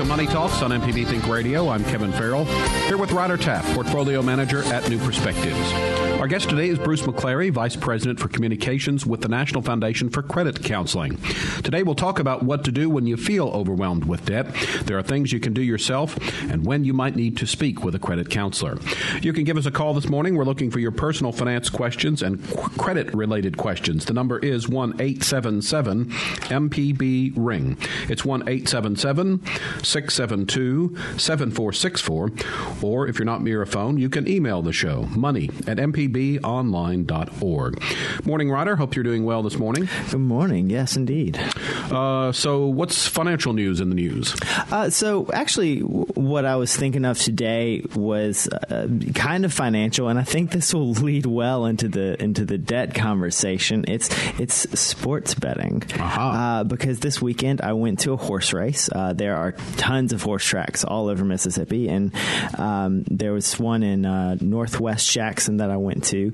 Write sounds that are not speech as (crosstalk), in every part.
to Money Talks on MPB Think Radio. I'm Kevin Farrell, here with Ryder Taff, Portfolio Manager at New Perspectives. Our guest today is Bruce McClary, Vice President for Communications with the National Foundation for Credit Counseling. Today we'll talk about what to do when you feel overwhelmed with debt. There are things you can do yourself and when you might need to speak with a credit counselor. You can give us a call this morning. We're looking for your personal finance questions and credit related questions. The number is 1 877 MPB Ring. It's 1 877 672 7464. Or if you're not near a phone, you can email the show money at mpbonline.org. Morning, Ryder. Hope you're doing well this morning. Good morning. Yes, indeed. Uh, so, what's financial news in the news? Uh, so, actually, what I was thinking of today was uh, kind of financial, and I think this will (laughs) lead well into the into the debt conversation. It's it's sports betting uh-huh. because this weekend I went to a horse race. Uh, there are tons of horse tracks all over Mississippi, and um, there was one in uh, Northwest Jackson that I went to.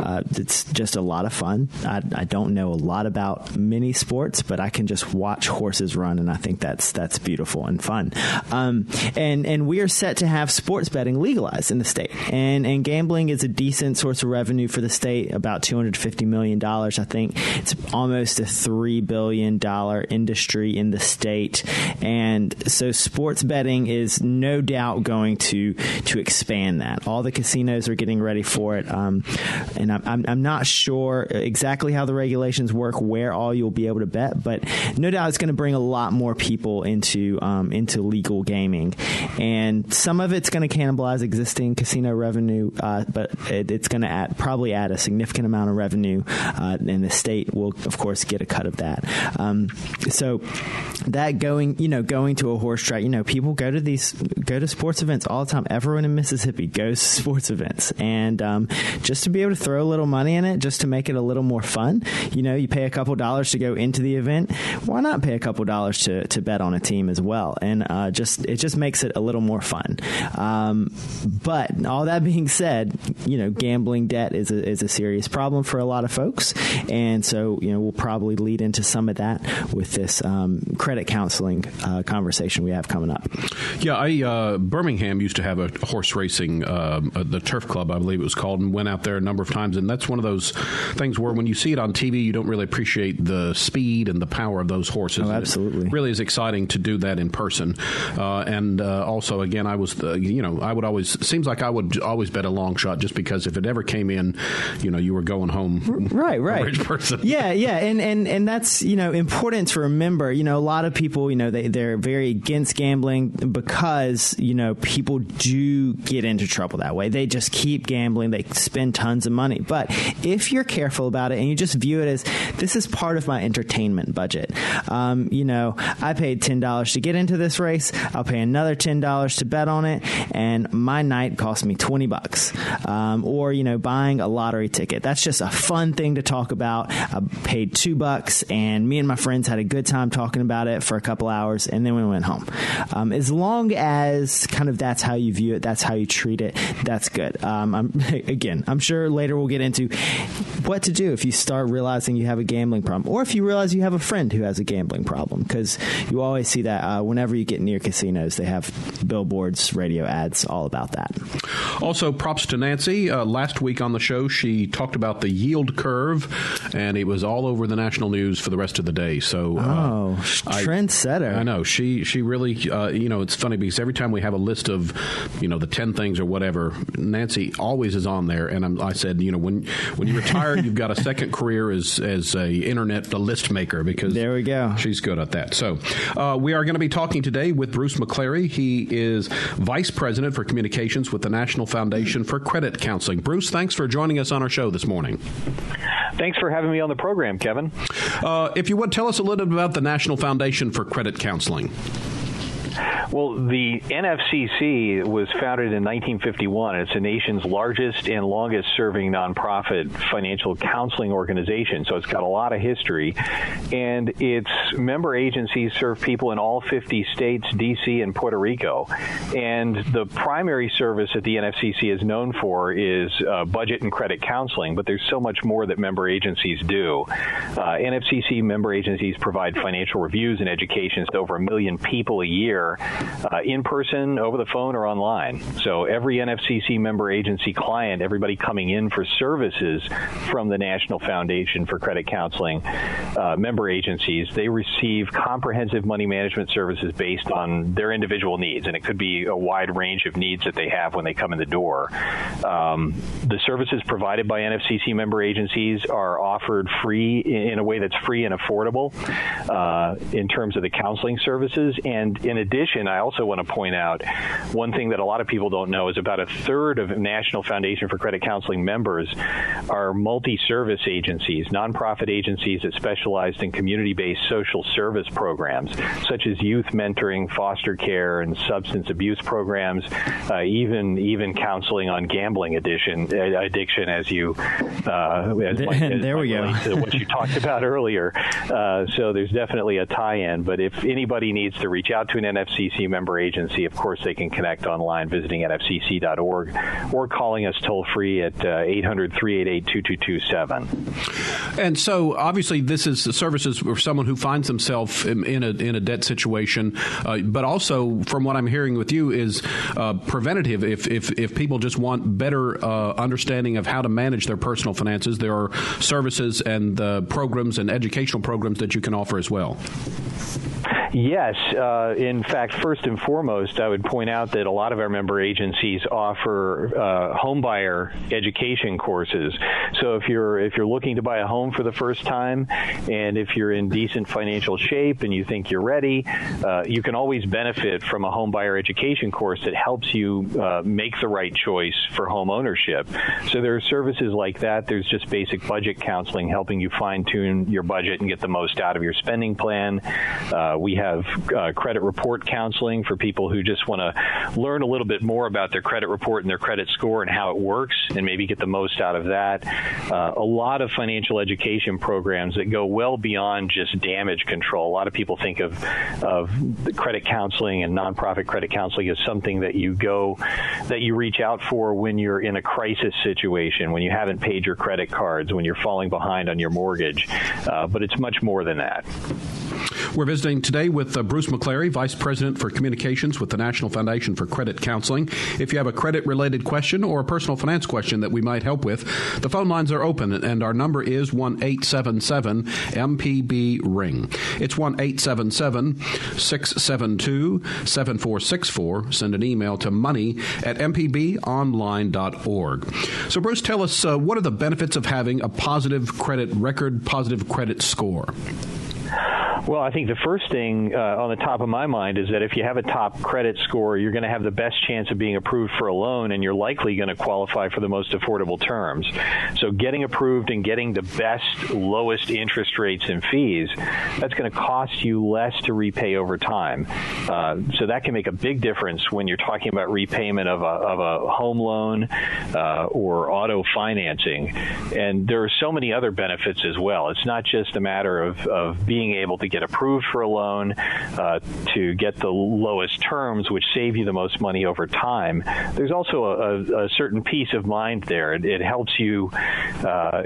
Uh, it's just a lot of fun. I, I, don't know a lot about many sports, but I can just watch horses run, and I think that's that's beautiful and fun. Um, and and we are set to have sports betting legalized in the state, and and gambling is a decent source of revenue for the state, about two hundred fifty million dollars. I think it's almost a three billion dollar industry in the state, and so sports betting is no doubt going to to expand that. All the casinos are getting ready for it, um, and I'm, I'm not sure exactly how the regulations work, where all you'll be able to bet, but no doubt it's going to bring a lot more people into um, into legal gaming, and some of it's going to cannibalize existing casino revenue, uh, but it, it's going to add probably add a significant amount of revenue, uh, and the state will of course get a cut of that. Um, so that going you know going to a horse track, you know people go to these go to sports events all the time. Everyone in Mississippi goes to sports events, and um, just to be able to throw a little money in it, just to make it a little more fun. You know, you pay a couple dollars to go into the event. Why not pay a couple dollars to, to bet on a team as well? And uh, just it just makes it a little more fun. Um, but all that being said, you know, gambling debt is a, is a serious problem for a lot of folks, and so you know we'll probably lead into some of that with this um, credit counseling uh, conversation we have coming up. Yeah, I uh, Birmingham used to have a horse racing, uh, the Turf Club, I believe it was called, and out there a number of times. And that's one of those things where when you see it on TV, you don't really appreciate the speed and the power of those horses. Oh, absolutely, it really is exciting to do that in person. Uh, and uh, also, again, I was, the, you know, I would always seems like I would always bet a long shot just because if it ever came in, you know, you were going home, right, right, (laughs) rich person. Yeah, yeah, and and and that's you know important to remember. You know, a lot of people, you know, they they're very against gambling because you know people do get into trouble that way. They just keep gambling. They spend tons of money. But if you're careful about it and you just view it as this is part of my entertainment budget, um, you know, I paid ten dollars to get into this race. I'll pay another ten dollars to bet on it, and my night cost me twenty bucks. Um, or you know, buying a lottery ticket. That's just a fun thing to talk about. I paid two bucks, and me and my friends had a good time talking about it for a couple hours, and then we went home. Um, as long as kind of that's how you view it, that's how you treat it, that's good. Um, I'm, (laughs) I'm sure later we'll get into what to do if you start realizing you have a gambling problem, or if you realize you have a friend who has a gambling problem, because you always see that uh, whenever you get near casinos, they have billboards, radio ads, all about that. Also, props to Nancy. Uh, last week on the show, she talked about the yield curve, and it was all over the national news for the rest of the day. So, uh, oh, trendsetter! I, I know she she really, uh, you know, it's funny because every time we have a list of, you know, the ten things or whatever, Nancy always is on there. And I'm, i said, you know, when when you retire, you've got a second career as as a internet a list maker because there we go. She's good at that. So uh, we are going to be talking today with Bruce McClary. He is vice president for communications with the National Foundation for Credit Counseling. Bruce, thanks for joining us on our show this morning. Thanks for having me on the program, Kevin. Uh, if you would tell us a little bit about the National Foundation for Credit Counseling. Well, the NFCC was founded in 1951. It's the nation's largest and longest serving nonprofit financial counseling organization. So it's got a lot of history. And its member agencies serve people in all 50 states, D.C., and Puerto Rico. And the primary service that the NFCC is known for is uh, budget and credit counseling, but there's so much more that member agencies do. Uh, NFCC member agencies provide financial reviews and educations to over a million people a year uh, in person, over the phone, or online. So every NFCC member agency client, everybody coming in for services from the National Foundation for Credit Counseling uh, member agencies, they receive comprehensive money management services based on their individual needs, and it could be a wide range of needs that they have when they come in the door. Um, the services provided by NFCC member agencies are offered free in a way that's free and affordable uh, in terms of the counseling services, and in addition, I also want to point out one thing that a lot of people don't know is about a third of National Foundation for Credit Counseling members are multi-service agencies, nonprofit agencies that specialize in community-based social service programs, such as youth mentoring, foster care, and substance abuse programs, uh, even even counseling on gambling addiction, uh, addiction, as you uh, as (laughs) Mike, as there we go. what you (laughs) talked about earlier. Uh, so there's definitely a tie-in. But if anybody needs to reach out to an Member agency, of course, they can connect online visiting nfcc.org or calling us toll free at uh, 800 388 2227. And so, obviously, this is the services for someone who finds themselves in, in, a, in a debt situation, uh, but also, from what I'm hearing with you, is uh, preventative. If, if, if people just want better uh, understanding of how to manage their personal finances, there are services and the programs and educational programs that you can offer as well. Yes. Uh, in fact, first and foremost, I would point out that a lot of our member agencies offer uh, homebuyer education courses. So if you're if you're looking to buy a home for the first time, and if you're in decent financial shape and you think you're ready, uh, you can always benefit from a homebuyer education course that helps you uh, make the right choice for home ownership. So there are services like that. There's just basic budget counseling, helping you fine tune your budget and get the most out of your spending plan. Uh, we have uh, credit report counseling for people who just want to learn a little bit more about their credit report and their credit score and how it works and maybe get the most out of that. Uh, a lot of financial education programs that go well beyond just damage control. A lot of people think of, of credit counseling and nonprofit credit counseling as something that you go, that you reach out for when you're in a crisis situation, when you haven't paid your credit cards, when you're falling behind on your mortgage. Uh, but it's much more than that. We're visiting today with uh, Bruce McClary, Vice President for Communications with the National Foundation for Credit Counseling. If you have a credit related question or a personal finance question that we might help with, the phone lines are open and our number is 1 877 MPB Ring. It's 1 877 672 7464. Send an email to money at mpbonline.org. So, Bruce, tell us uh, what are the benefits of having a positive credit record, positive credit score? Well, I think the first thing uh, on the top of my mind is that if you have a top credit score, you're going to have the best chance of being approved for a loan, and you're likely going to qualify for the most affordable terms. So, getting approved and getting the best, lowest interest rates and fees, that's going to cost you less to repay over time. Uh, so, that can make a big difference when you're talking about repayment of a, of a home loan uh, or auto financing. And there are so many other benefits as well. It's not just a matter of, of being able to get get approved for a loan, uh, to get the lowest terms, which save you the most money over time. There's also a, a certain peace of mind there. It, it helps you uh,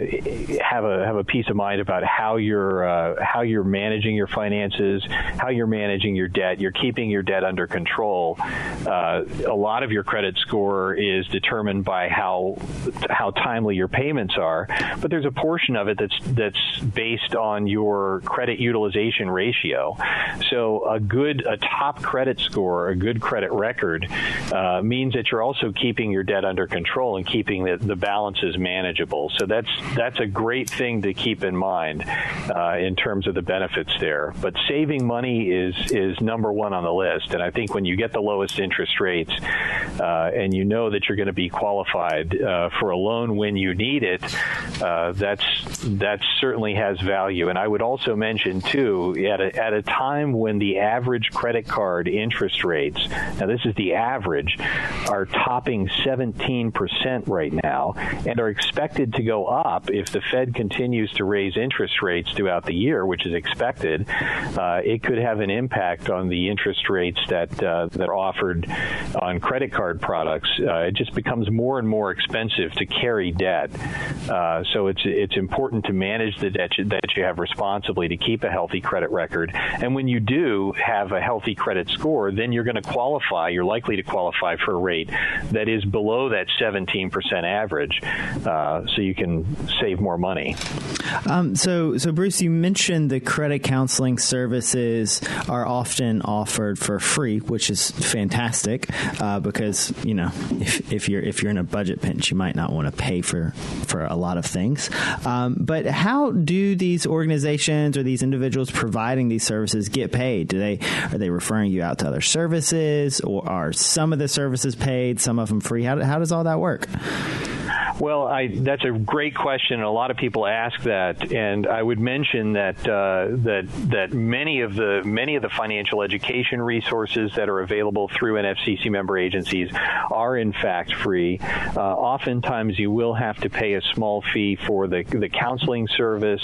have a have a peace of mind about how you're uh, how you're managing your finances, how you're managing your debt. You're keeping your debt under control. Uh, a lot of your credit score is determined by how how timely your payments are, but there's a portion of it that's that's based on your credit utilization ratio. So a good, a top credit score, a good credit record uh, means that you're also keeping your debt under control and keeping the, the balances manageable. So that's that's a great thing to keep in mind uh, in terms of the benefits there. But saving money is is number one on the list, and I think when you get the lowest interest rates uh, and you know that you're going to be qualified uh, for a loan when you need it, uh, that's that certainly has value. And I would also mention too, at a, at a time when the average credit card interest rates, now this is the average, are topping 17% right now and are expected to go up if the Fed continues to raise interest rates throughout the year, which is expected. Uh, it could have an impact on the interest rates that uh, that are offered on credit card products. Uh, it just becomes more and more expensive to carry debt. Uh, so it's it's important to manage the debt that you have responsibly to keep a healthy credit record. And when you do have a healthy credit score, then you're going to qualify. You're likely to qualify for a rate that is below that 17% average, uh, so you can save more money. Um, so, so Bruce, you mentioned the credit counseling services are often offered for free, which is fantastic uh, because you know if, if, you're if you're in a budget pinch, you might not want to pay for for a lot of things. Um, but how do these organizations or these individuals providing these services get paid? Do they are they referring you out to other services, or are some of the services paid, some of them free? How, how does all that work? Well, I, that's a great question. A lot of people ask that, and I would mention that uh, that that many of the many of the financial education resources that are available through NFCC member agencies are in fact free. Uh, oftentimes, you will have to pay a small fee for the the counseling service,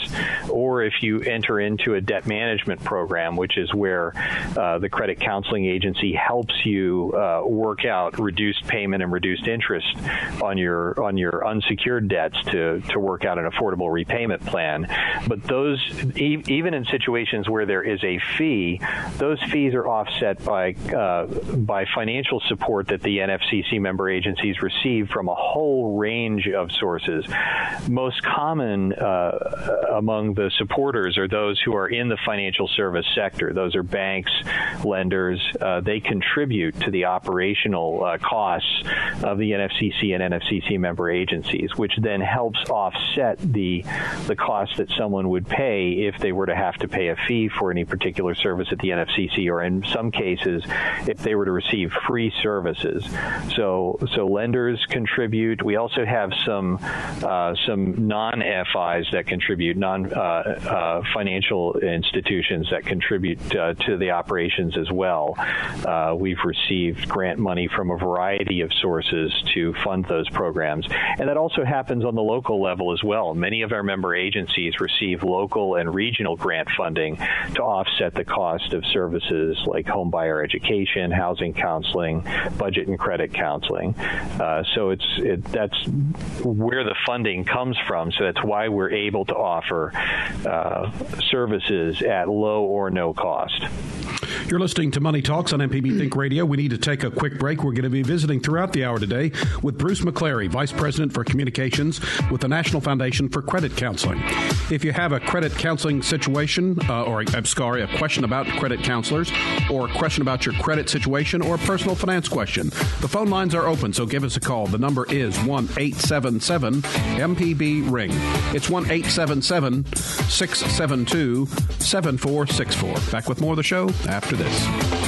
or if you enter into a debt management program, which is where uh, the credit counseling agency helps you uh, work out reduced payment and reduced interest on your on your unsecured debts to, to work out an affordable repayment plan. But those, e- even in situations where there is a fee, those fees are offset by uh, by financial support that the NFCC member agencies receive from a whole range of sources. Most common uh, among the supporters are those who are in the financial service sector. Those are banks, lenders. Uh, they contribute to the operational uh, costs of the NFCC and NFCC member agencies agencies, which then helps offset the the cost that someone would pay if they were to have to pay a fee for any particular service at the NFCC, or in some cases, if they were to receive free services. So so lenders contribute. We also have some uh, some non-FIs that contribute, non uh, uh, financial institutions that contribute uh, to the operations as well. Uh, we've received grant money from a variety of sources to fund those programs, and that also happens on the local level as well. Many of our member agencies receive local and regional grant funding to offset the cost of services like home buyer education, housing counseling, budget and credit counseling. Uh, so it's it, that's where the funding comes from. So that's why we're able to offer uh, services at low or no cost. You're listening to Money Talks on MPB Think Radio. We need to take a quick break. We're going to be visiting throughout the hour today with Bruce McClary, Vice President for Communications with the National Foundation for Credit Counseling. If you have a credit counseling situation, uh, or I'm sorry, a question about credit counselors, or a question about your credit situation, or a personal finance question, the phone lines are open, so give us a call. The number is 1 877 MPB Ring. It's 1 877 672 7464. Back with more of the show after this.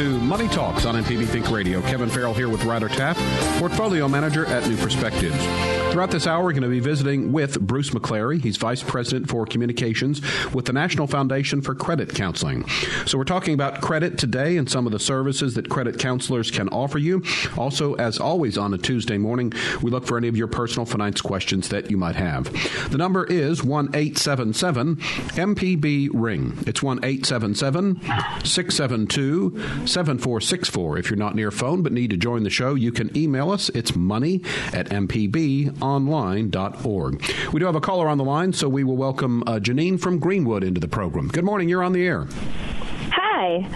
to Money Talks on MPB Think Radio. Kevin Farrell here with Ryder Taff, portfolio manager at New Perspectives. Throughout this hour, we're going to be visiting with Bruce McClary. He's vice president for communications with the National Foundation for Credit Counseling. So we're talking about credit today and some of the services that credit counselors can offer you. Also, as always on a Tuesday morning, we look for any of your personal finance questions that you might have. The number is one eight seven seven MPB Ring. It's 1877 672 7464. If you're not near phone but need to join the show, you can email us. It's money at mpbonline.org. We do have a caller on the line, so we will welcome uh, Janine from Greenwood into the program. Good morning. You're on the air. Hi.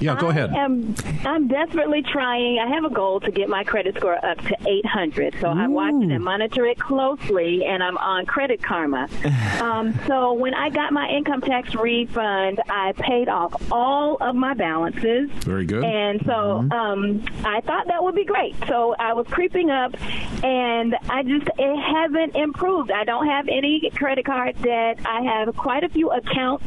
Yeah, go ahead. I am, I'm desperately trying. I have a goal to get my credit score up to 800. So I watch it and monitor it closely, and I'm on Credit Karma. (sighs) um, so when I got my income tax refund, I paid off all of my balances. Very good. And so Mm-hmm. um, I thought that would be great. So I was creeping up, and I just it hasn't improved. I don't have any credit card debt. I have quite a few accounts.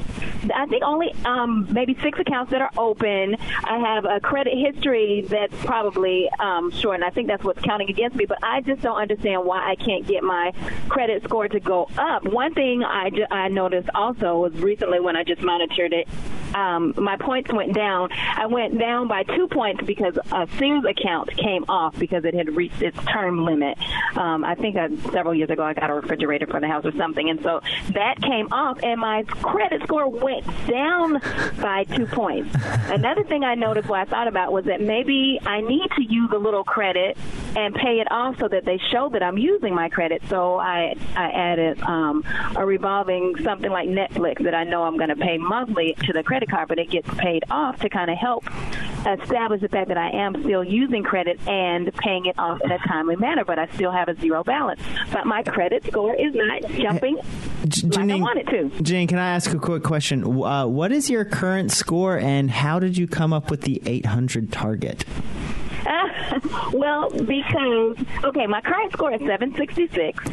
I think only um, maybe six accounts that are open. I have a credit history that's probably um, short, and I think that's what's counting against me. But I just don't understand why I can't get my credit score to go up. One thing I, ju- I noticed also was recently when I just monitored it, um, my points went down. I went down by two points because a Sears account came off because it had reached its term limit. Um, I think uh, several years ago I got a refrigerator for the house or something, and so that came off, and my credit score went down by two points. Another thing I noticed, what I thought about, was that maybe I need to use a little credit and pay it off so that they show that I'm using my credit. So I I added um, a revolving something like Netflix that I know I'm going to pay monthly to the credit card, but it gets paid off to kind of help establish the fact that I am still using credit and paying it off in a timely manner, but I still have a zero balance. But my credit score is not jumping J- like I want it to. Jane, can I ask a quick question? Uh, what is your current score, and how did you come up with the 800 target? (laughs) well, because okay, my current score is 766,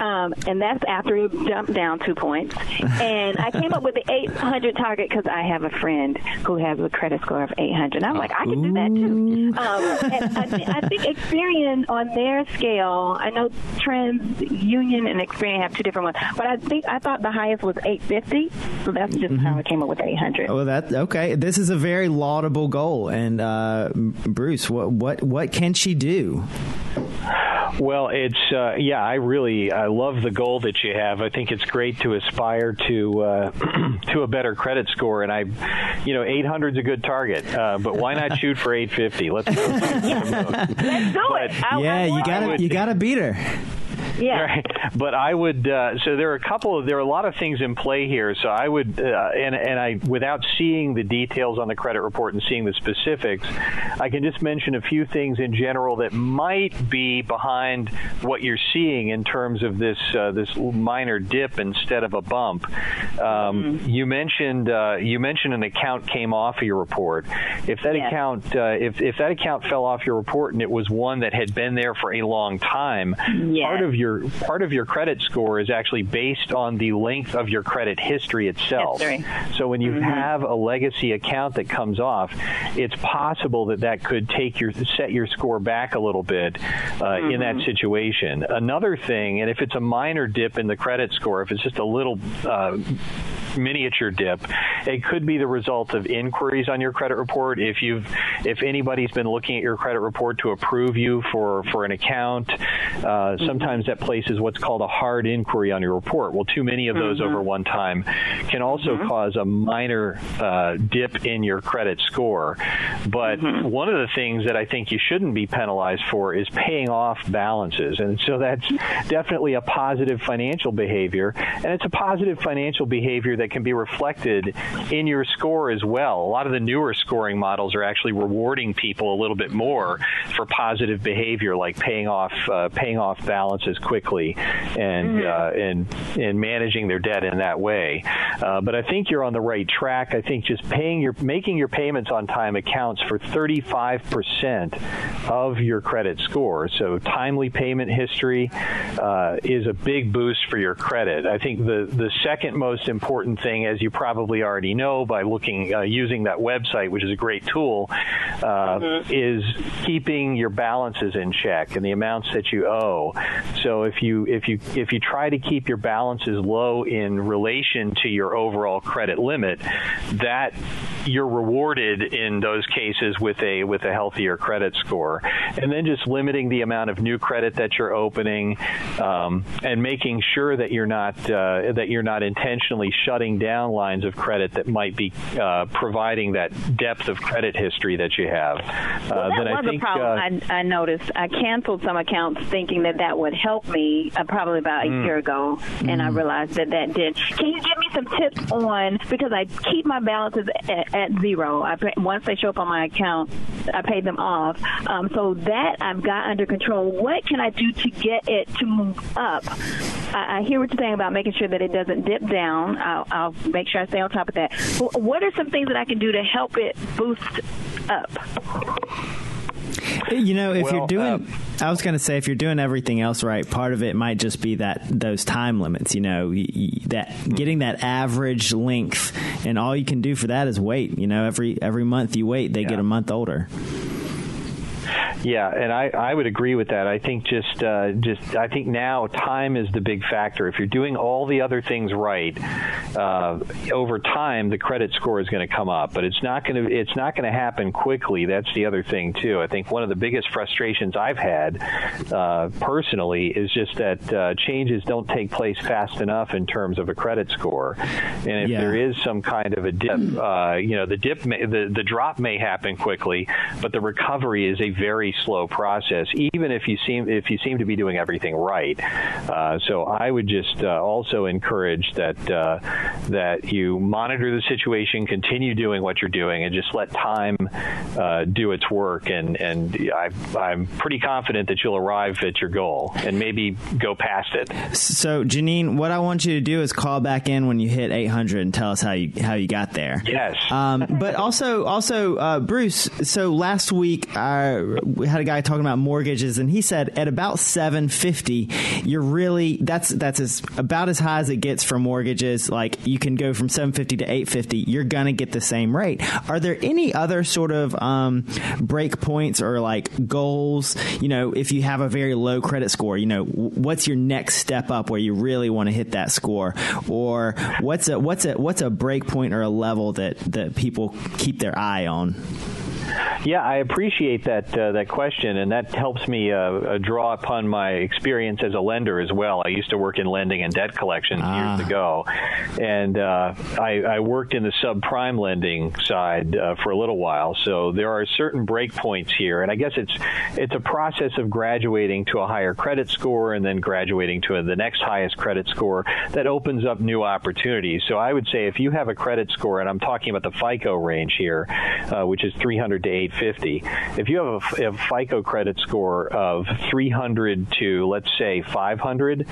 um, and that's after it jumped down two points. And I came up with the 800 target because I have a friend who has a credit score of 800. I'm like, I can do that too. Um, and I, th- I think Experian on their scale, I know Trans Union and Experian have two different ones, but I think I thought the highest was 850. So that's just how I came up with 800. Well, that okay. This is a very laudable goal, and uh, Bruce, what what what can she do? Well, it's uh, yeah. I really I love the goal that you have. I think it's great to aspire to uh, (clears throat) to a better credit score, and I, you know, 800 is a good target. Uh, but why not shoot for 850? Let's go. (laughs) Let's do it. I, yeah, you got it. to you got to beat her. (laughs) Yeah. Right. But I would. Uh, so there are a couple. Of, there are a lot of things in play here. So I would, uh, and and I, without seeing the details on the credit report and seeing the specifics, I can just mention a few things in general that might be behind what you're seeing in terms of this uh, this minor dip instead of a bump. Um, You mentioned uh, you mentioned an account came off of your report. If that Yes. account uh, if if that account fell off your report and it was one that had been there for a long time, Yes. part of your part of your credit score is actually based on the length of your credit history itself. History. So when you have a legacy account that comes off, it's possible that that could take your set your score back a little bit uh, in that situation. Another thing, and if it's a minor dip in the credit score, if it's just a little uh, miniature dip, it could be the result of inquiries on your credit report. If you've if anybody's been looking at your credit report to approve you for for an account, uh, sometimes that places what's called a hard inquiry on your report. Well, too many of those over one time can also cause a minor uh, dip in your credit score. But one of the things that I think you shouldn't be penalized for is paying off balances, and so that's definitely a positive financial behavior, and it's a positive financial behavior that can be reflected in your score as well. A lot of the newer scoring models are actually rewarding people a little bit more for positive behavior, like paying off uh, paying off balances quickly and uh, and and managing their debt in that way. Uh, but I think you're on the right track. I think just paying your making your payments on time accounts for 35 percent of your credit score. So timely payment history uh, is a big boost for your credit. I think the the second most important important thing, as you probably already know by looking uh, using that website, which is a great tool, uh, mm-hmm. is keeping your balances in check and the amounts that you owe. So if you if you if you try to keep your balances low in relation to your overall credit limit, that you're rewarded in those cases with a with a healthier credit score. And then just limiting the amount of new credit that you're opening um, and making sure that you're not uh, that you're not intentionally shutting down lines of credit that might be uh, providing that depth of credit history that you have. Well, that was I think, a problem. Uh, I, I, noticed. I canceled some accounts thinking that that would help me. Uh, probably about a mm. year ago, and mm. I realized that that did. Can you give me some tips on because I keep my balances at, at zero. I pay, once they show up on my account, I pay them off. Um, so that I've got under control. What can I do to get it to move up? I, I hear what you're saying about making sure that it doesn't dip down. I'll, I'll make sure I stay on top of that. What are some things that I can do to help it boost up? You know, if well, you're doing, um, I was going to say, if you're doing everything else right, part of it might just be that those time limits. You know, that getting that average length, and all you can do for that is wait. You know, every every month you wait, they yeah. get a month older. Yeah, and I, I would agree with that. I think just uh, just I think now time is the big factor. If you're doing all the other things right, uh, over time the credit score is going to come up, but it's not going to it's not going to happen quickly. That's the other thing too. I think one of the biggest frustrations I've had uh, personally is just that uh, changes don't take place fast enough in terms of a credit score, and if yeah. there is some kind of a dip, uh, you know, the dip may, the the drop may happen quickly, but the recovery is a very slow process, even if you seem if you seem to be doing everything right. Uh, so I would just uh, also encourage that uh, that you monitor the situation, continue doing what you're doing, and just let time uh, do its work. And and I, I'm pretty confident that you'll arrive at your goal and maybe go past it. So Janine, what I want you to do is call back in when you hit 800 and tell us how you how you got there. Yes. Um, but also also uh, Bruce. So last week I we had a guy talking about mortgages, and he said at about seven fifty, you're really that's that's as about as high as it gets for mortgages. Like you can go from seven fifty to eight fifty, you're gonna get the same rate. Are there any other sort of um, break points or like goals? You know, if you have a very low credit score, you know, what's your next step up where you really want to hit that score, or what's a what's a what's a break point or a level that that people keep their eye on? Yeah, I appreciate that uh, that question, and that helps me uh, uh, draw upon my experience as a lender as well. I used to work in lending and debt collections ah. years ago, and uh, I, I, worked in the subprime lending side uh, for a little while. So there are certain breakpoints here, and I guess it's it's a process of graduating to a higher credit score and then graduating to a, the next highest credit score that opens up new opportunities. So I would say if you have a credit score, and I'm talking about the FICO range here, uh, which is 300 to 850. If you have a, a FICO credit score of 300 to let's say 500,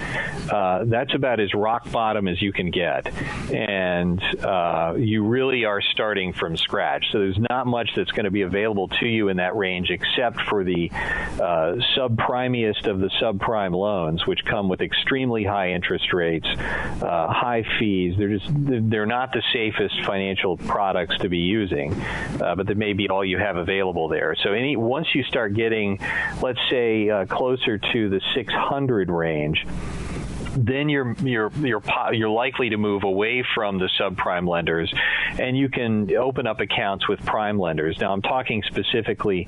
uh, that's about as rock bottom as you can get, and uh, you really are starting from scratch. So there's not much that's going to be available to you in that range except for the uh, subprimiest of the subprime loans, which come with extremely high interest rates, uh, high fees. They're just they're not the safest financial products to be using, uh, but they may be all you have available there. So any once you start getting, let's say, uh, closer to the 600 range, then you're you're you're you're likely to move away from the subprime lenders, and you can open up accounts with prime lenders. Now, I'm talking specifically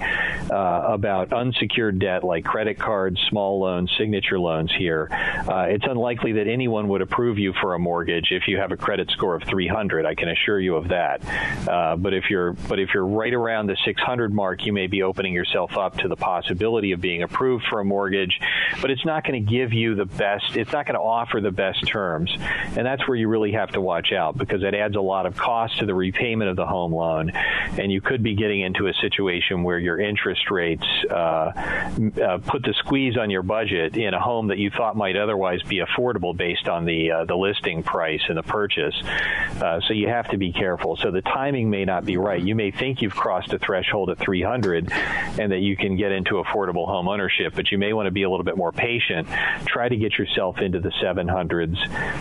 uh, about unsecured debt like credit cards, small loans, signature loans. Here, uh, it's unlikely that anyone would approve you for a mortgage if you have a credit score of 300. I can assure you of that. Uh, but if you're but if you're right around the 600 mark, you may be opening yourself up to the possibility of being approved for a mortgage. But it's not going to give you the best. It's not going to offer the best terms. And that's where you really have to watch out because it adds a lot of cost to the repayment of the home loan. And you could be getting into a situation where your interest rates uh, uh, put the squeeze on your budget in a home that you thought might otherwise be affordable based on the uh, the listing price and the purchase. Uh, so you have to be careful. So the timing may not be right. You may think you've crossed a threshold at 300 and that you can get into affordable home ownership, but you may want to be a little bit more patient. Try to get yourself into the 700s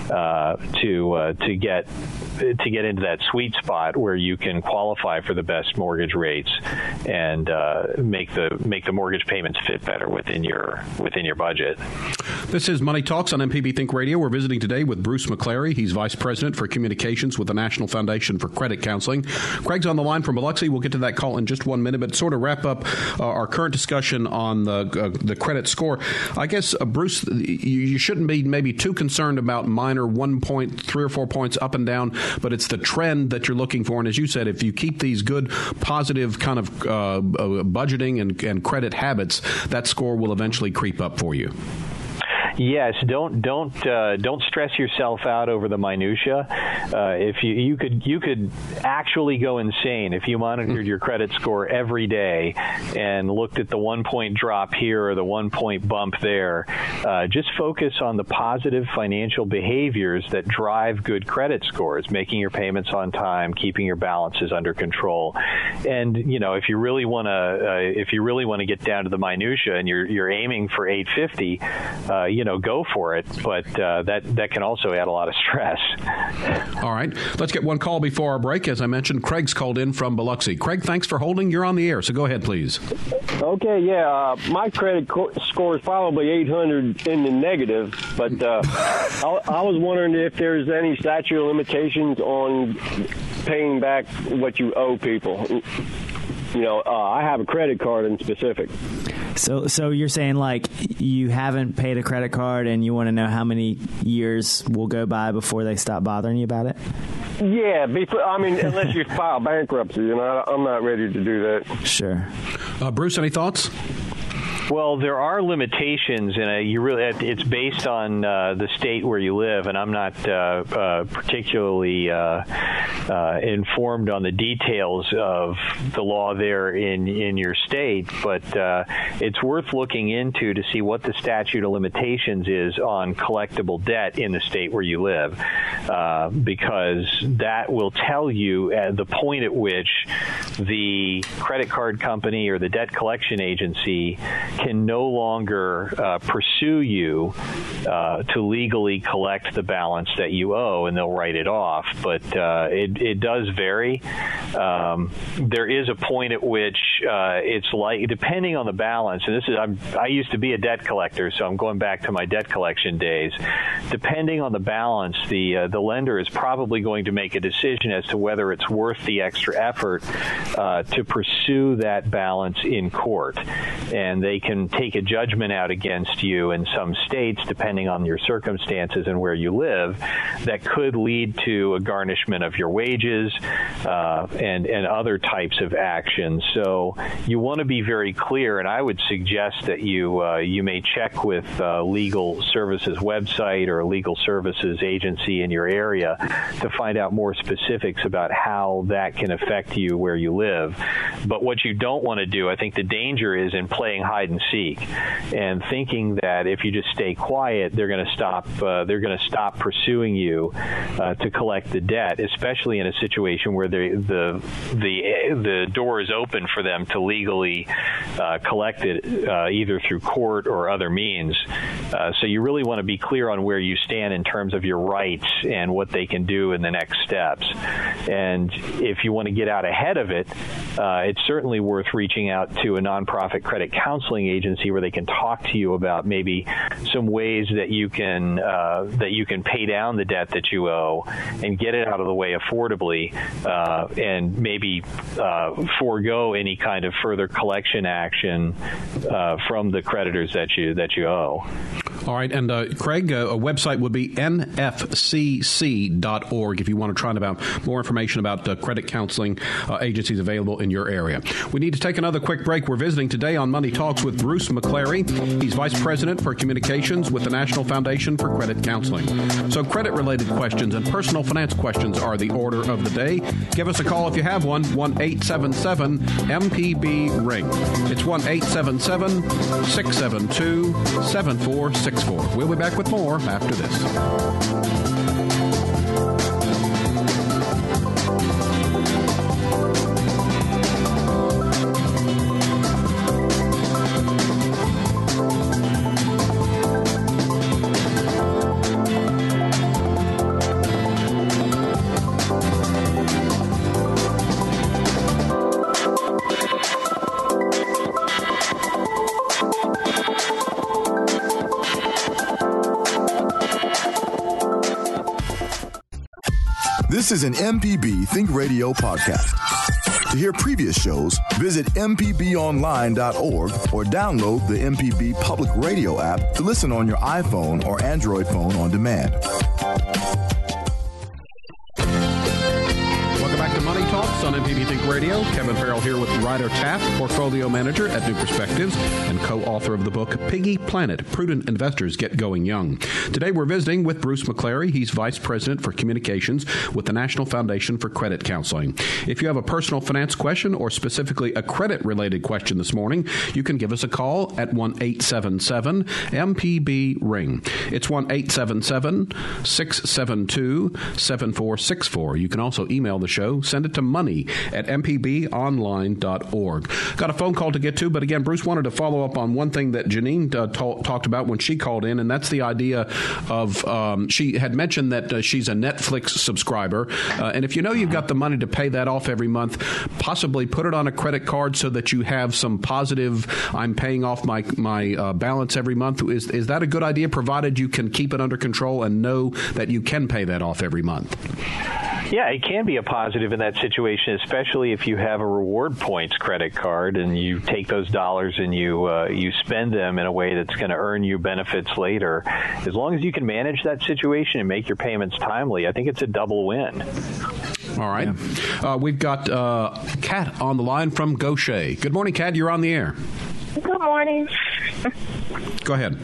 uh, to uh, to get to get into that sweet spot where you can qualify for the best mortgage rates and uh, make the make the mortgage payments fit better within your within your budget. This is Money Talks on MPB Think Radio. We're visiting today with Bruce McClary. He's Vice President for Communications with the National Foundation for Credit Counseling. Craig's on the line from Biloxi. We'll get to that call in just one minute, but sort of wrap up uh, our current discussion on the uh, the credit score. I guess uh, Bruce, you, you shouldn't be maybe too concerned about minor one point, three or four points up and down but it's the trend that you're looking for. And as you said, if you keep these good, positive kind of uh, uh, budgeting and, and credit habits, that score will eventually creep up for you. Yes, don't don't uh, don't stress yourself out over the minutia. Uh, if you you could you could actually go insane if you monitored your credit score every day and looked at the one point drop here or the one point bump there. Uh, just focus on the positive financial behaviors that drive good credit scores, making your payments on time, keeping your balances under control, and you know if you really want to uh, if you really want to get down to the minutia and you're you're aiming for 850, uh, you know, go for it. But uh, that that can also add a lot of stress. All right, let's get one call before our break. As I mentioned, Craig's called in from Biloxi. Craig, thanks for holding. You're on the air, so go ahead, please. Okay, yeah, uh, my credit co- score is probably 800 in the negative, but uh, (laughs) I, I was wondering if there's any statute of limitations on paying back what you owe people. You know, uh, I have a credit card in specific. So, so you're saying like you haven't paid a credit card and you want to know how many years will go by before they stop bothering you about it? Yeah, before, I mean, unless you file bankruptcy, and I, I'm not ready to do that. Sure. Uh, Bruce, any thoughts? Well, there are limitations, and uh, you really it's based on uh, the state where you live, and I'm not uh, uh particularly uh, uh, informed on the details of the law there in in your state, but it's worth looking into to see what the statute of limitations is on collectible debt in the state where you live, because that will tell you the point at which the credit card company or the debt collection agency can no longer uh, pursue you uh, to legally collect the balance that you owe, and they'll write it off. But uh, it, it does vary. Um, there is a point at which uh, it's like, depending on the balance, and this is I'm, I used to be a debt collector, so I'm going back to my debt collection days. Depending on the balance, the uh, the lender is probably going to make a decision as to whether it's worth the extra effort to pursue that balance in court, and they can take a judgment out against you in some states, depending on your circumstances and where you live, that could lead to a garnishment of your wages uh, and and other types of actions. So you want to be very clear, and I would suggest that you uh, you may check with uh, legal services website or a legal services agency in your area to find out more specifics about how that can affect you where you live. But what you don't want to do, I think the danger is in playing hide and seek and thinking that if you just stay quiet, they're going to stop. Uh, they're going to stop pursuing you uh, to collect the debt, especially in a situation where the the the door is open for them to legally uh, collect it, uh, either through court or other means. Uh, so you really want to be clear on where you stand in terms of your rights and what they can do in the next steps. And if you want to get out ahead of it, uh, it's certainly worth reaching out to a nonprofit credit counseling agency where they can talk to you about maybe some ways that you can uh, that you can pay down the debt that you owe and get it out of the way affordably, uh, and maybe uh, forego any kind of further collection action uh, from the creditors that you that you owe. All right, and uh, Craig, uh, a website would be nfcc.org if you want to try about more information about uh, credit counseling uh, agencies available in your area. We need to take another quick break. We're visiting today on Money Talks with Bruce McClary. He's Vice President for Communications with the National Foundation for Credit Counseling. So, credit related questions and personal finance questions are the order of the day. Give us a call if you have one, 1 877 MPB Ring. It's 1 877 672 7460. We'll be back with more after this. This is an MPB Think Radio podcast. To hear previous shows, visit MPBOnline.org or download the MPB Public Radio app to listen on your iPhone or Android phone on demand. Welcome back to Money Talks on MPB Think Radio. Kevin Farrell here Ryder Taff, portfolio manager at New Perspectives and co-author of the book Piggy Planet: Prudent Investors Get Going Young. Today we're visiting with Bruce McClary. He's vice president for communications with the National Foundation for Credit Counseling. If you have a personal finance question or specifically a credit related question this morning, you can give us a call at 1-877 MPB ring. It's 1-877-672-7464. You can also email the show send it to money at mpbonline.org. Got a phone call to get to, but again, Bruce wanted to follow up on one thing that Janine uh, t- talked about when she called in, and that's the idea of um, she had mentioned that uh, she's a Netflix subscriber. Uh, and if you know you've got the money to pay that off every month, possibly put it on a credit card so that you have some positive, I'm paying off my, my uh, balance every month. Is, is that a good idea, provided you can keep it under control and know that you can pay that off every month? Yeah, it can be a positive in that situation, especially if you have a reward points credit card and you take those dollars and you uh, you spend them in a way that's going to earn you benefits later. As long as you can manage that situation and make your payments timely, I think it's a double win. All right. Yeah. Uh, we've got uh, Kat on the line from Goshen. Good morning, Kat. You're on the air. Good morning. Go ahead.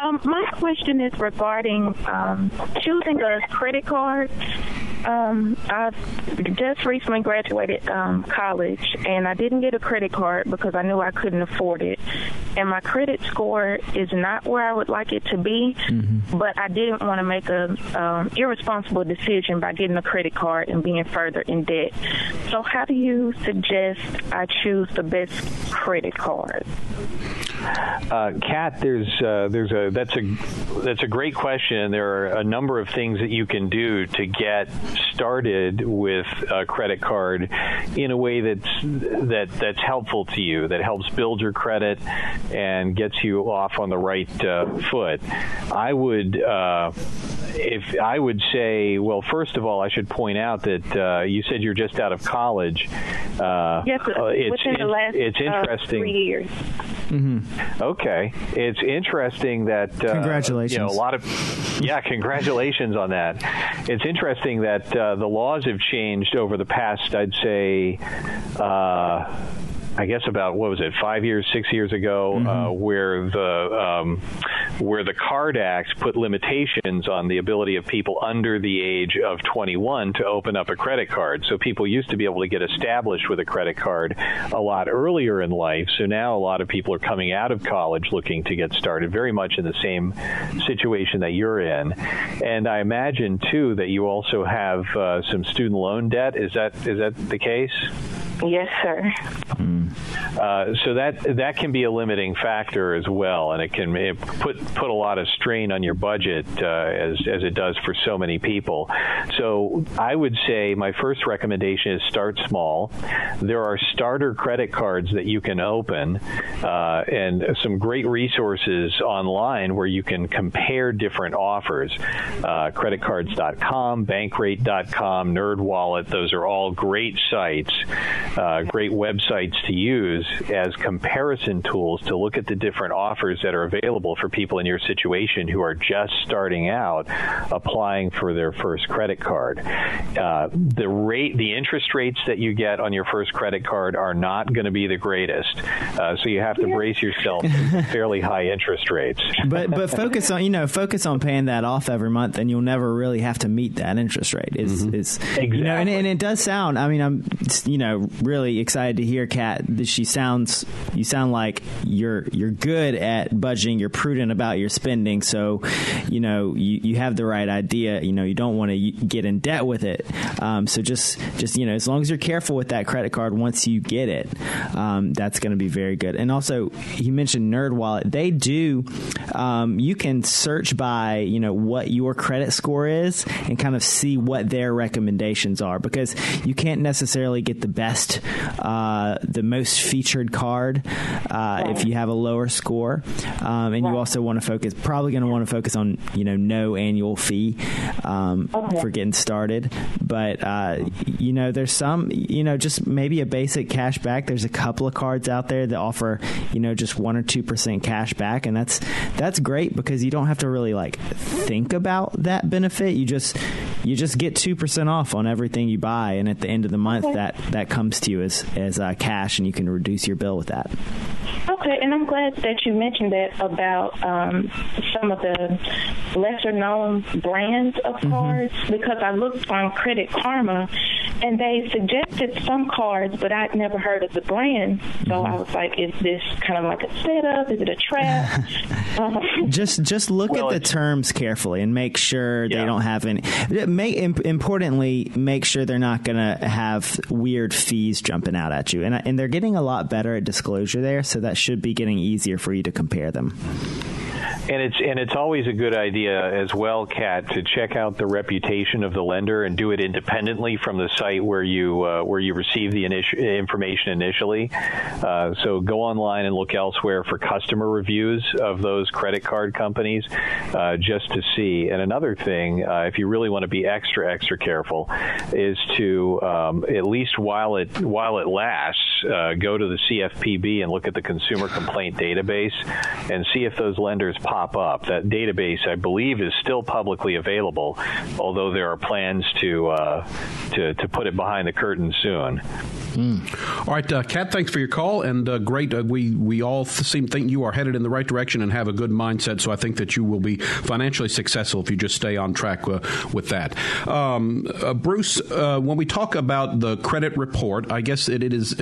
Um, my question is regarding um, choosing a credit card um, I just recently graduated um, college, and I didn't get a credit card because I knew I couldn't afford it. And my credit score is not where I would like it to be, mm-hmm. but I didn't want to make a um, irresponsible decision by getting a credit card and being further in debt. So, how do you suggest I choose the best credit card? Uh, Kat, there's uh, there's a that's a that's a great question. There are a number of things that you can do to get started with a credit card in a way that's that that's helpful to you, that helps build your credit and gets you off on the right uh, foot. I would uh, if I would say, well, first of all, I should point out that uh, you said you're just out of college. Uh, yes, it's, within the last it's interesting. three years. Mm-hmm. Okay, it's interesting that congratulations. You know, a lot of yeah, congratulations on that. It's interesting that uh, the laws have changed over the past, I'd say, uh, I guess about what was it, five years, six years ago, mm-hmm. uh, where the um, where the Card Act put limitations on the ability of people under the age of 21 to open up a credit card. So people used to be able to get established with a credit card a lot earlier in life. So now a lot of people are coming out of college looking to get started, very much in the same situation that you're in. And I imagine too that you also have uh, some student loan debt. Is that is that the case? Yes, sir. Uh, so that that can be a limiting factor as well, and it can it put put a lot of strain on your budget uh, as as it does for so many people. So I would say my first recommendation is start small. There are starter credit cards that you can open, uh, and some great resources online where you can compare different offers. Uh, creditcards.com, bankrate.com, NerdWallet. Those are all great sites uh, great websites to use as comparison tools to look at the different offers that are available for people in your situation who are just starting out applying for their first credit card. Uh, the rate, the interest rates that you get on your first credit card are not going to be the greatest, uh, so you have to brace yourself (laughs) fairly high interest rates. but but focus on you know focus on paying that off every month, and you'll never really have to meet that interest rate. Is mm-hmm. is exactly. you know, and, and, it does sound. I mean, I'm you know really excited to hear, Kat. She sounds you sound like you're you're good at budgeting. You're prudent about your spending, so you know you, you have the right idea. You know you don't want to get in debt with it. Um, so just just you know as long as you're careful with that credit card once you get it, um, that's going to be very good. And also you mentioned NerdWallet. They do. Um, you can search by you know what your credit score is and kind of see what their recommendations are because you can't necessarily get the best uh, the most featured card uh, if you have a lower score, um, and you also want to focus probably going to want to focus on you know no annual fee um, okay. for getting started. But uh, you know there's some you know just maybe a basic cash back. There's a couple of cards out there that offer you know just one or two percent cash back, and that's that's great because you don't have to really like think about that benefit. You just you just get two percent off on everything you buy, and at the end of the month, okay. that that comes to you as as uh, cash, and you can reduce your bill with that. Okay, and I'm glad that you mentioned that about um, some of the lesser known brands of mm-hmm. cards because I looked on Credit Karma and they suggested some cards, but I'd never heard of the brand. So mm-hmm. I was like, is this kind of like a setup? Is it a trap? (laughs) (laughs) um, just just look well, at the terms carefully and make sure yeah. they don't have any. Make importantly, make sure they're not going to have weird fees jumping out at you, and and they're getting a lot better at disclosure there, so that should be getting easier for you to compare them. And it's and it's always a good idea as well, Kat, to check out the reputation of the lender and do it independently from the site where you uh, where you receive the initi- information initially. Uh, so go online and look elsewhere for customer reviews of those credit card companies, uh, just to see. And another thing, uh, if you really want to be extra extra careful, is to um, at least while it while it lasts, uh, go to the CFPB and look at the consumer complaint database and see if those lenders pop up. That database, I believe, is still publicly available, although there are plans to uh, to, to put it behind the curtain soon. Mm. All right, uh, Kat, thanks for your call, and uh, great. Uh, we we all seem think you are headed in the right direction and have a good mindset. So I think that you will be financially successful if you just stay on track uh, with that. Um, uh, Bruce, uh, when we talk about the credit report, I guess it, it is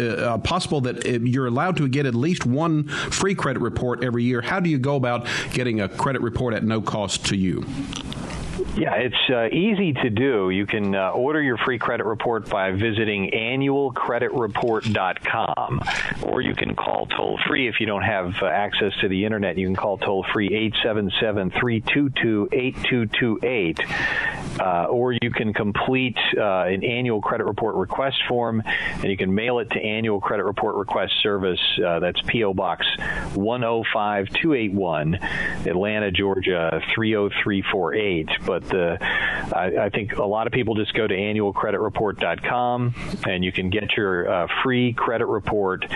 possible that you're allowed to get at least one free credit report every year. How do you go about getting a credit report at no cost to you? Yeah, it's uh, easy to do. You can uh, order your free credit report by visiting annualcreditreport.com, or you can call toll free if you don't have uh, access to the internet. You can call toll free 877 322 8228, uh, or you can complete uh, an annual credit report request form and you can mail it to Annual Credit Report Request Service. Uh, that's P.O. Box 105281, Atlanta, Georgia 30348. But the I, I, think a lot of people just go to annualcreditreport.com and you can get your uh, free credit report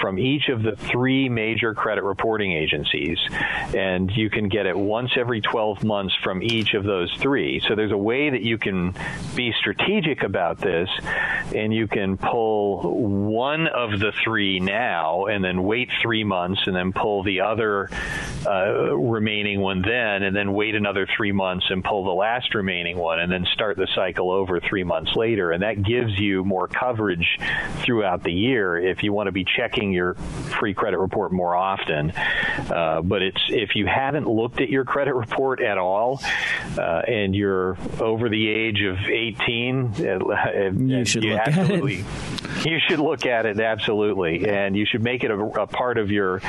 from each of the three major credit reporting agencies, and you can get it once every 12 months from each of those three. So there's a way that you can be strategic about this, and you can pull one of the three now, and then wait three months, and then pull the other uh, remaining one then, and then wait another three months and pull the last remaining one and then start the cycle over three months later. And that gives you more coverage throughout the year if you want to be checking your free credit report more often. Uh, but it's if you haven't looked at your credit report at all uh, and you're over the age of 18, uh, you should you look at it. You should look at it absolutely, and you should make it a, a part of your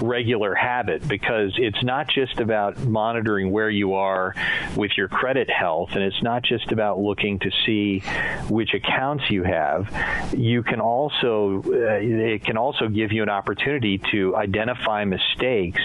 regular habit because it's not just about monitoring where you are with your credit health, and it's not just about looking to see which accounts you have. You can also uh, it can also give you an opportunity to identify mistakes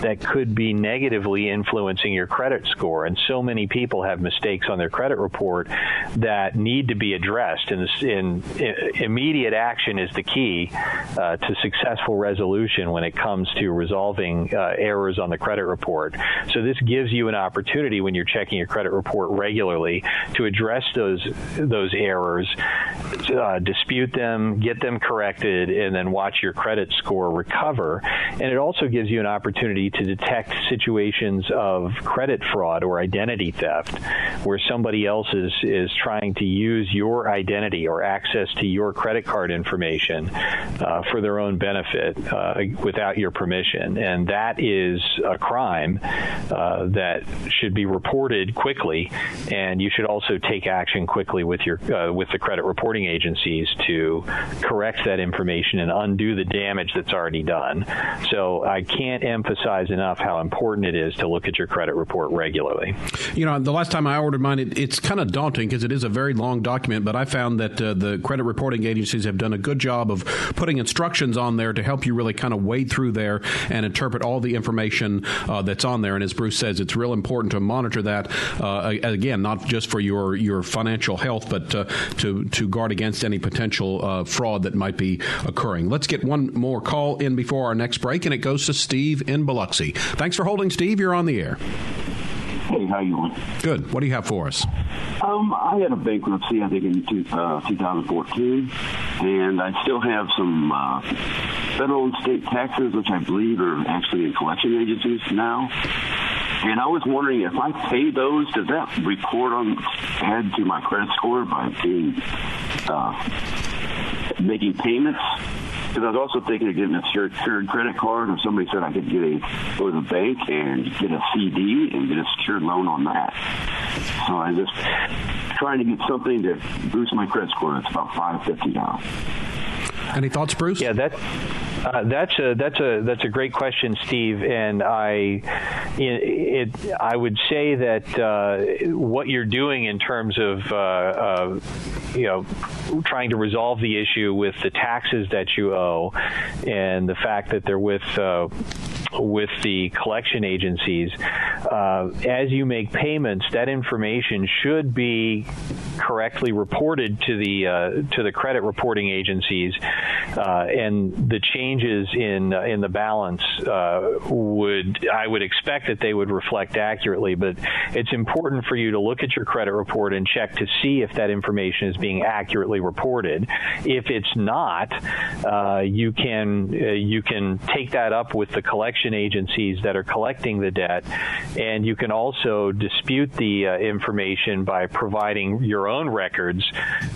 that could be negatively influencing your credit score. And so many people have mistakes on their credit report that need to be addressed. And in, in, immediate action is the key uh, to successful resolution when it comes to resolving uh, errors on the credit report. So this gives you an opportunity when you're checking your credit report regularly to address those those errors, uh, dispute them, get them corrected, and then watch your credit score recover. And it also gives you an opportunity to detect situations of credit fraud or identity theft, where somebody else is is trying to use your identity or access to your credit card information uh, for their own benefit uh, without your permission, and that is a crime uh, that should be reported quickly, and you should also take action quickly with your uh, with the credit reporting agencies to correct that information and undo the damage that's already done. So I can't emphasize enough how important it is to look at your credit report regularly. You know, the last time I ordered mine, it, it's kind of daunting because it is a very long document, but I found that uh, the credit reporting agencies have done a good job of putting instructions on there to help you really kind of wade through there and interpret all the information uh, that's on there. And as Bruce says, it's real important to monitor that uh, again, not just for your your financial health, but uh, to to guard against any potential uh, fraud that might be occurring. Let's get one more call in before our next break, and it goes to Steve in Biloxi. Thanks for holding, Steve. You're on the air. Hey, how you doing? Good. What do you have for us? Um, I had a bankruptcy, I think, in two, uh, 2014, and I still have some uh, federal and state taxes, which I believe are actually in collection agencies now. And I was wondering if I pay those, does that report on add to my credit score by being uh, making payments? Because I was also thinking of getting a secured credit card, or somebody said I could get a go to the bank and get a CD and get a secured loan on that. So I'm just trying to get something to boost my credit score. It's about five fifty now. Any thoughts, Bruce? Yeah, that uh, that's a that's a that's a great question, Steve. And I, it, it I would say that uh, what you're doing in terms of uh, you know trying to resolve the issue with the taxes that you owe, and the fact that they're with uh, with the collection agencies, uh, as you make payments, that information should be correctly reported to the uh, to the credit reporting agencies, uh, and the changes in uh, in the balance uh, would I would expect that they would reflect accurately. But it's important for you to look at your credit report and check to see if that information is being accurately reported. If it's not, uh, you can you can take that up with the collection agencies that are collecting the debt, and you can also dispute the information by providing your own records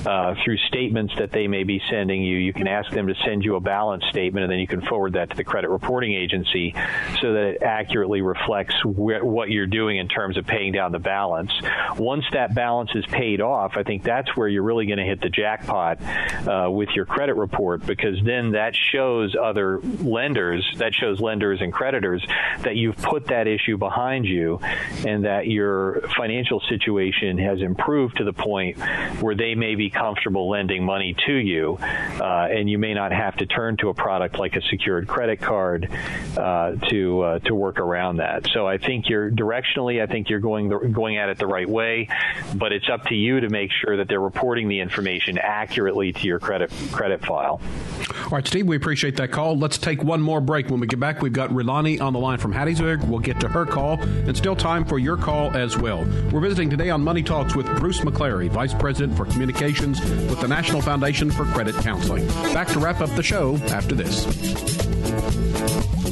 uh, through statements that they may be sending you. You can ask them to send you a balance statement, and then you can forward that to the credit reporting agency so that it accurately reflects wh- what you're doing in terms of paying down the balance. Once that balance is paid off, I think that's where you're really going to hit the jackpot uh, with your credit report because then that shows other lenders, that shows lenders and creditors that you've put that issue behind you and that your financial situation has improved to the point where they may be comfortable lending money to you, uh, and you may not have to turn to a product like a secured credit card uh, to uh, to work around that. So I think you're directionally, I think you're going the, going at it the right way, but it's up to you to make sure that they're reporting the information accurately to your credit credit file. All right, Steve, we appreciate that call. Let's take one more break. When we get back, we've got Rilani on the line from Hattiesburg. We'll get to her call, and still time for your call as well. We're visiting today on Money Talks with Bruce McClary, Vice President for Communications with the National Foundation for Credit Counseling. Back to wrap up the show after this. Adiós.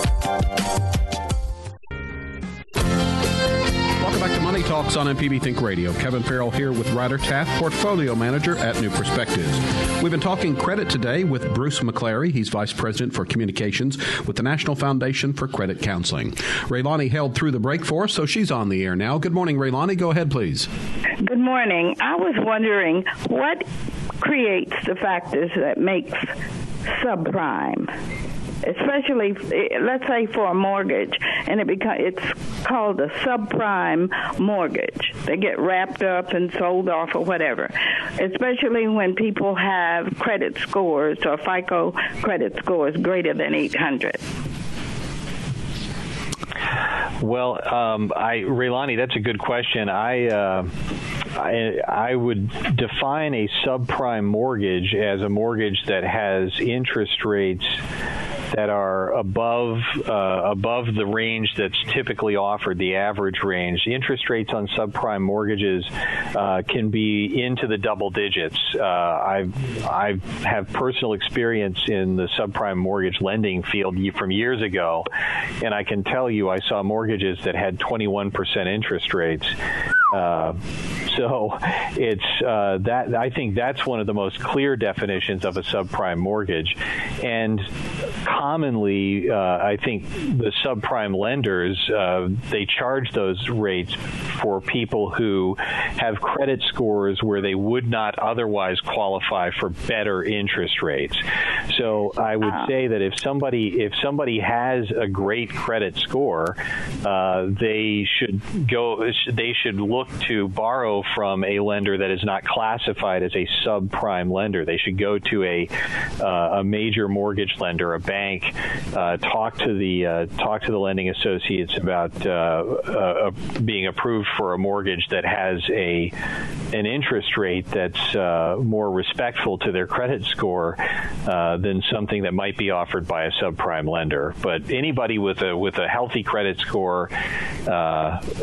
Talks on MPB Think Radio. Kevin Farrell here with Ryder Taff, Portfolio Manager at New Perspectives. We've been talking credit today with Bruce McClary. He's Vice President for Communications with the National Foundation for Credit Counseling. Raylani held through the break for us, so she's on the air now. Good morning, Raylani. Go ahead, please. Good morning. I was wondering what creates the factors that makes subprime especially let's say for a mortgage, and it becomes it's called a subprime mortgage. they get wrapped up and sold off or whatever, especially when people have credit scores or FICO credit scores greater than 800. Well, um, I, Raylani, that's a good question. I, uh, I, I would define a subprime mortgage as a mortgage that has interest rates that are above uh, above the range that's typically offered, the average range. The interest rates on subprime mortgages uh, can be into the double digits. Uh, I've I have personal experience in the subprime mortgage lending field from years ago, and I can tell you I saw mortgages that had 21% interest rates. Uh, so it's uh, that I think that's one of the most clear definitions of a subprime mortgage, and commonly uh, I think the subprime lenders uh, they charge those rates for people who have credit scores where they would not otherwise qualify for better interest rates. So I would uh-huh. say that if somebody if somebody has a great credit score, uh, they should go they should look to borrow from a lender that is not classified as a subprime lender. They should go to a uh, a major mortgage lender, a bank, uh, talk to the uh, talk to the lending associates about uh, uh, being approved for a mortgage that has a an interest rate that's more respectful to their credit score than something that might be offered by a subprime lender. But anybody with a with a healthy credit score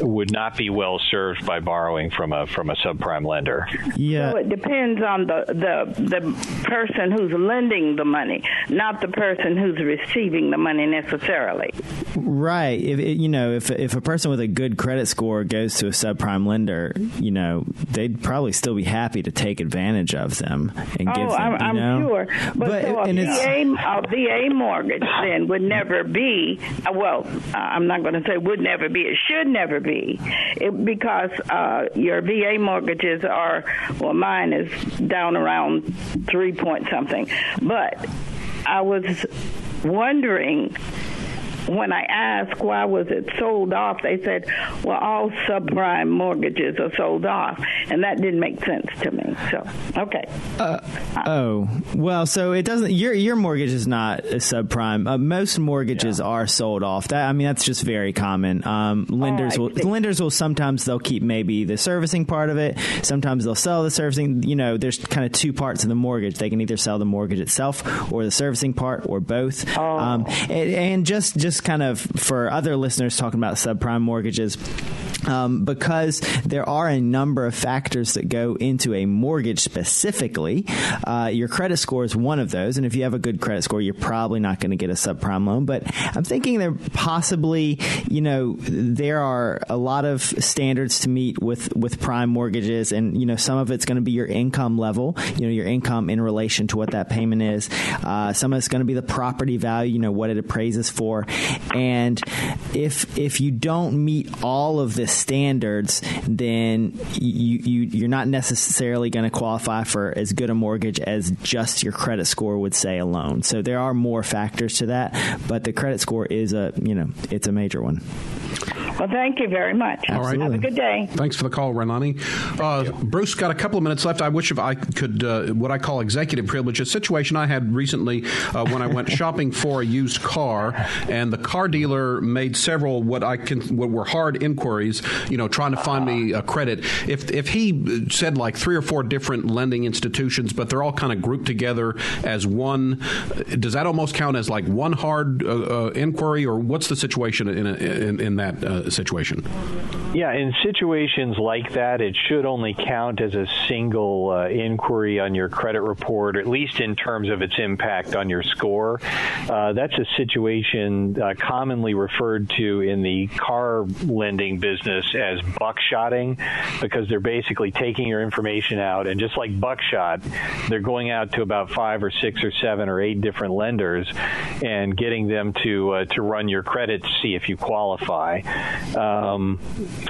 would not be well served by borrowing from a from a subprime lender. Yeah, so it depends on the the the person who's lending the money, not the person who's receiving the money necessarily. Right. If you know, if if a person with a good credit score goes to a subprime lender, you know, they'd probably still be happy to take advantage of them and oh, give them. I'm, you know? I'm sure, but, but so a, VA, a VA mortgage then would never be. Uh, well, I'm not going to say would never be. It should never be, it, because uh, your VA mortgages are. Well, mine is down around three point something, but I was wondering when I asked why was it sold off, they said, well, all subprime mortgages are sold off, and that didn't make sense to me. So, okay. Uh, oh, well, so it doesn't. Your your mortgage is not a subprime. Uh, most mortgages yeah. are sold off. That I mean, that's just very common. Um, lenders will lenders will sometimes they'll keep maybe the servicing part of it. Sometimes they'll sell the servicing. You know, there's kind of two parts of the mortgage. They can either sell the mortgage itself or the servicing part or both. Oh. Um, and, and just just just kind of for other listeners talking about subprime mortgages, um, because there are a number of factors that go into a mortgage specifically. Uh, your credit score is one of those, and if you have a good credit score, you're probably not going to get a subprime loan. But I'm thinking there possibly, you know, there are a lot of standards to meet with with prime mortgages, and you know, some of it's going to be your income level, you know, your income in relation to what that payment is. Uh, some of it's going to be the property value, you know, what it appraises for, and if if you don't meet all of the standards, then you, you you're not necessarily going to qualify for as good a mortgage as just your credit score would say alone. So there are more factors to that, but the credit score is a you know it's a major one. Well, thank you very much. All right. Have a good day. Thanks for the call, Renani. Uh, Bruce, got a couple of minutes left. I wish if I could, uh, what I call executive privilege, a situation I had recently uh, when I went (laughs) shopping for a used car, and the car dealer made several what I can what were hard inquiries, you know, trying to find me a credit. If if he said like three or four different lending institutions, but they're all kind of grouped together as one, does that almost count as like one hard uh, uh, inquiry, or what's the situation in in, in that uh, situation? Yeah, in situations like that, it should only count as a single uh, inquiry on your credit report, at least in terms of its impact on your score. Uh, that's a situation uh, commonly referred to in the car lending business as buckshotting, because they're basically taking your information out, and just like buckshot, they're going out to about five or six or seven or eight different lenders and getting them to uh, to run your credit to see if you qualify. Um,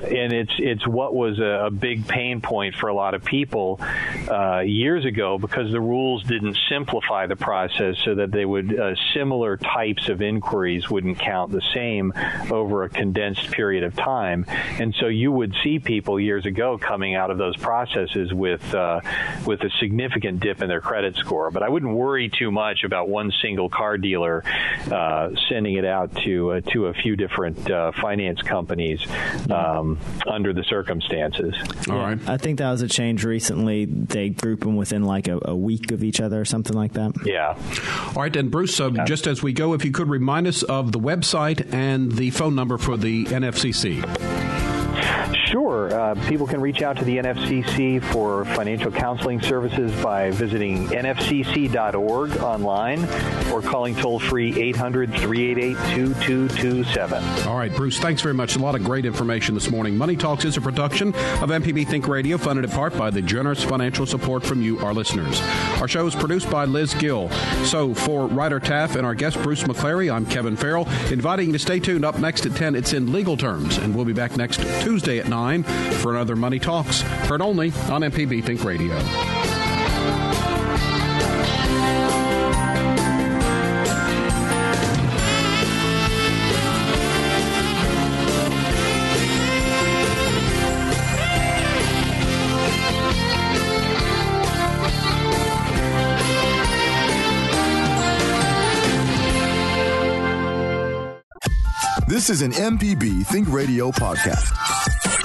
and it's it's what was a, a, big pain point for a lot of people uh, years ago because the rules didn't simplify the process so that they would uh, similar types of inquiries wouldn't count the same over a condensed period of time, and so you would see people years ago coming out of those processes with uh, with a significant dip in their credit score. But I wouldn't worry too much about one single car dealer uh, sending it out to uh, to a few different uh, finance companies um, under the circumstances. All right. I think that was a change recently. They group them within like a, a week of each other or something like that. Yeah. All right, and Bruce, uh, just as we go, if you could remind us of the website and the phone number for the NFCC. Sure. Uh, people can reach out to the NFCC for financial counseling services by visiting nfcc.org online or calling toll free 800 388 2227. All right, Bruce, thanks very much. A lot of great information this morning. Money Talks is a production of MPB Think Radio, funded in part by the generous financial support from you, our listeners. Our show is produced by Liz Gill. So for Ryder Taff and our guest, Bruce McClary, I'm Kevin Farrell, inviting you to stay tuned. Up next at 10, it's in legal terms, and we'll be back next Tuesday at 9 for another Money Talks, heard only on MPB Think Radio. This is an MPB Think Radio podcast.